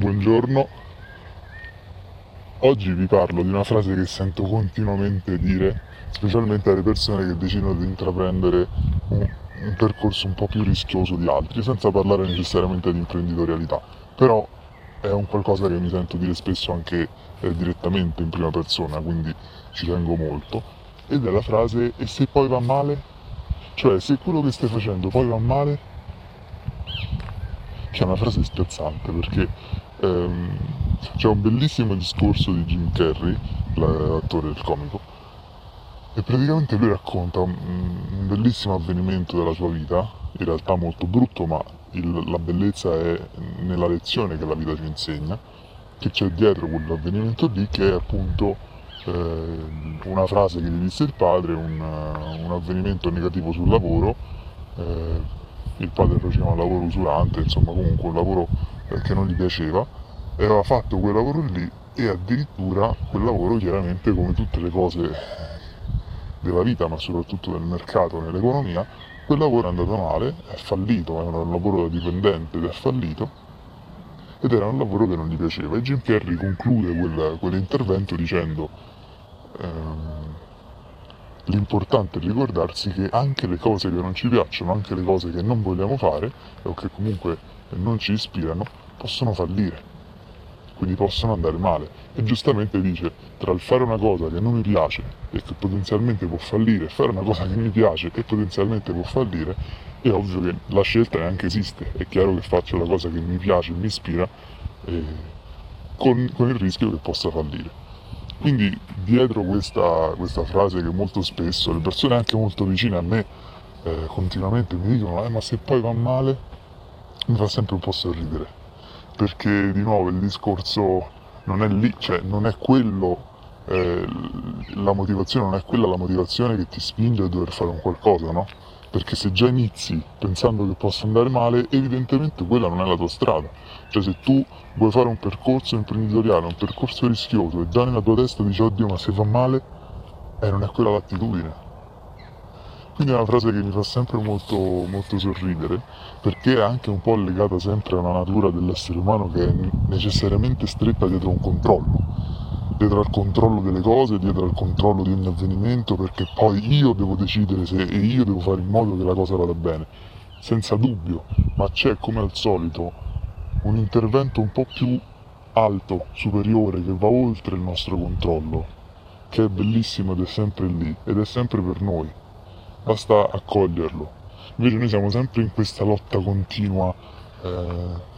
Buongiorno. Oggi vi parlo di una frase che sento continuamente dire, specialmente alle persone che decidono di intraprendere un, un percorso un po' più rischioso di altri, senza parlare necessariamente di imprenditorialità. Però è un qualcosa che mi sento dire spesso anche eh, direttamente in prima persona, quindi ci tengo molto. Ed è la frase e se poi va male? Cioè, se quello che stai facendo poi va male, che è una frase spiazzante perché ehm, c'è un bellissimo discorso di Jim Carrey, l'attore del comico, e praticamente lui racconta un, bellissimo avvenimento della sua vita, in realtà molto brutto, ma il, la bellezza è nella lezione che la vita ci insegna, che c'è dietro quell'avvenimento lì, che è appunto eh, una frase che gli disse il padre, un, un avvenimento negativo sul lavoro. Eh, il padre faceva un lavoro usurante, insomma comunque un lavoro che non gli piaceva, e aveva fatto quel lavoro lì e addirittura quel lavoro chiaramente come tutte le cose della vita, ma soprattutto del mercato, nell'economia, quel lavoro è andato male, è fallito, era un lavoro da dipendente ed è fallito ed era un lavoro che non gli piaceva. E Jim Carrey conclude quel, quell'intervento dicendo ehm, L'importante è ricordarsi che anche le cose che non ci piacciono, anche le cose che non vogliamo fare o che comunque non ci ispirano, possono fallire, quindi possono andare male. E giustamente dice, tra il fare una cosa che non mi piace e che potenzialmente può fallire, e fare una cosa che mi piace e potenzialmente può fallire, è ovvio che la scelta neanche esiste. È chiaro che faccio la cosa che mi piace mi ispira, eh, con, con il rischio che possa fallire. Quindi dietro questa, questa, frase che molto spesso le persone anche molto vicine a me eh, continuamente mi dicono, eh, ma se poi va male, mi fa sempre un po' sorridere. Perché di nuovo il discorso non è lì, cioè non è quello, eh, la motivazione non è quella la motivazione che ti spinge a dover fare un qualcosa, no? Perché se già inizi pensando che possa andare male, evidentemente quella non è la tua strada. Cioè se tu vuoi fare un percorso imprenditoriale, un percorso rischioso e già nella tua testa dici oddio ma se va male, eh, non è quella l'attitudine. Quindi è una frase che mi fa sempre molto, molto sorridere, perché è anche un po' legata sempre a una natura dell'essere umano che è necessariamente stretta dietro un controllo dietro al controllo delle cose, dietro al controllo di ogni avvenimento, perché poi io devo decidere se e io devo fare in modo che la cosa vada bene, senza dubbio, ma c'è come al solito un intervento un po' più alto, superiore, che va oltre il nostro controllo, che è bellissimo ed è sempre lì, ed è sempre per noi, basta accoglierlo. Invece noi siamo sempre in questa lotta continua. Eh,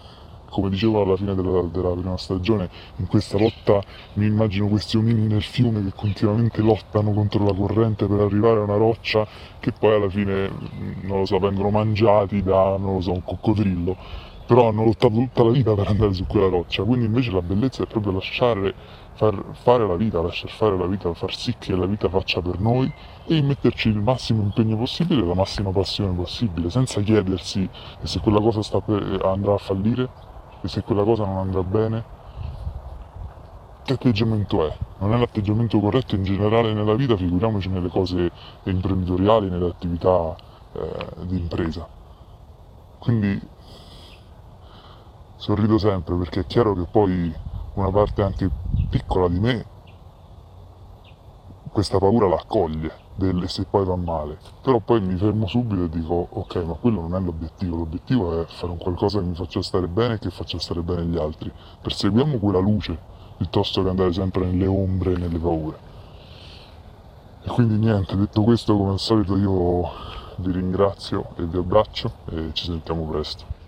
come dicevo alla fine della, della, prima stagione, in questa lotta mi immagino questi omini nel fiume che continuamente lottano contro la corrente per arrivare a una roccia che poi alla fine, mm, non lo so, vengono mangiati da, non lo so, un coccodrillo. Però hanno lottato tutta la vita per andare su quella roccia, quindi invece la bellezza è proprio lasciare far fare la vita, lasciar fare la vita, far sì che la vita faccia per noi e metterci il massimo impegno possibile, la massima passione possibile, senza chiedersi se quella cosa per, andrà a fallire e se quella cosa non andrà bene, che atteggiamento è? Non è l'atteggiamento corretto in generale nella vita, figuriamoci nelle cose imprenditoriali, nelle attività eh, di impresa. Quindi sorrido sempre perché è chiaro che poi una parte anche piccola di me questa paura la accoglie del se poi va male, però poi mi fermo subito e dico ok ma quello non è l'obiettivo, l'obiettivo è fare un qualcosa che mi faccia stare bene e che faccia stare bene gli altri, perseguiamo quella luce piuttosto che andare sempre nelle ombre e nelle paure. E quindi niente, detto questo come al solito io vi ringrazio e vi abbraccio e ci sentiamo presto.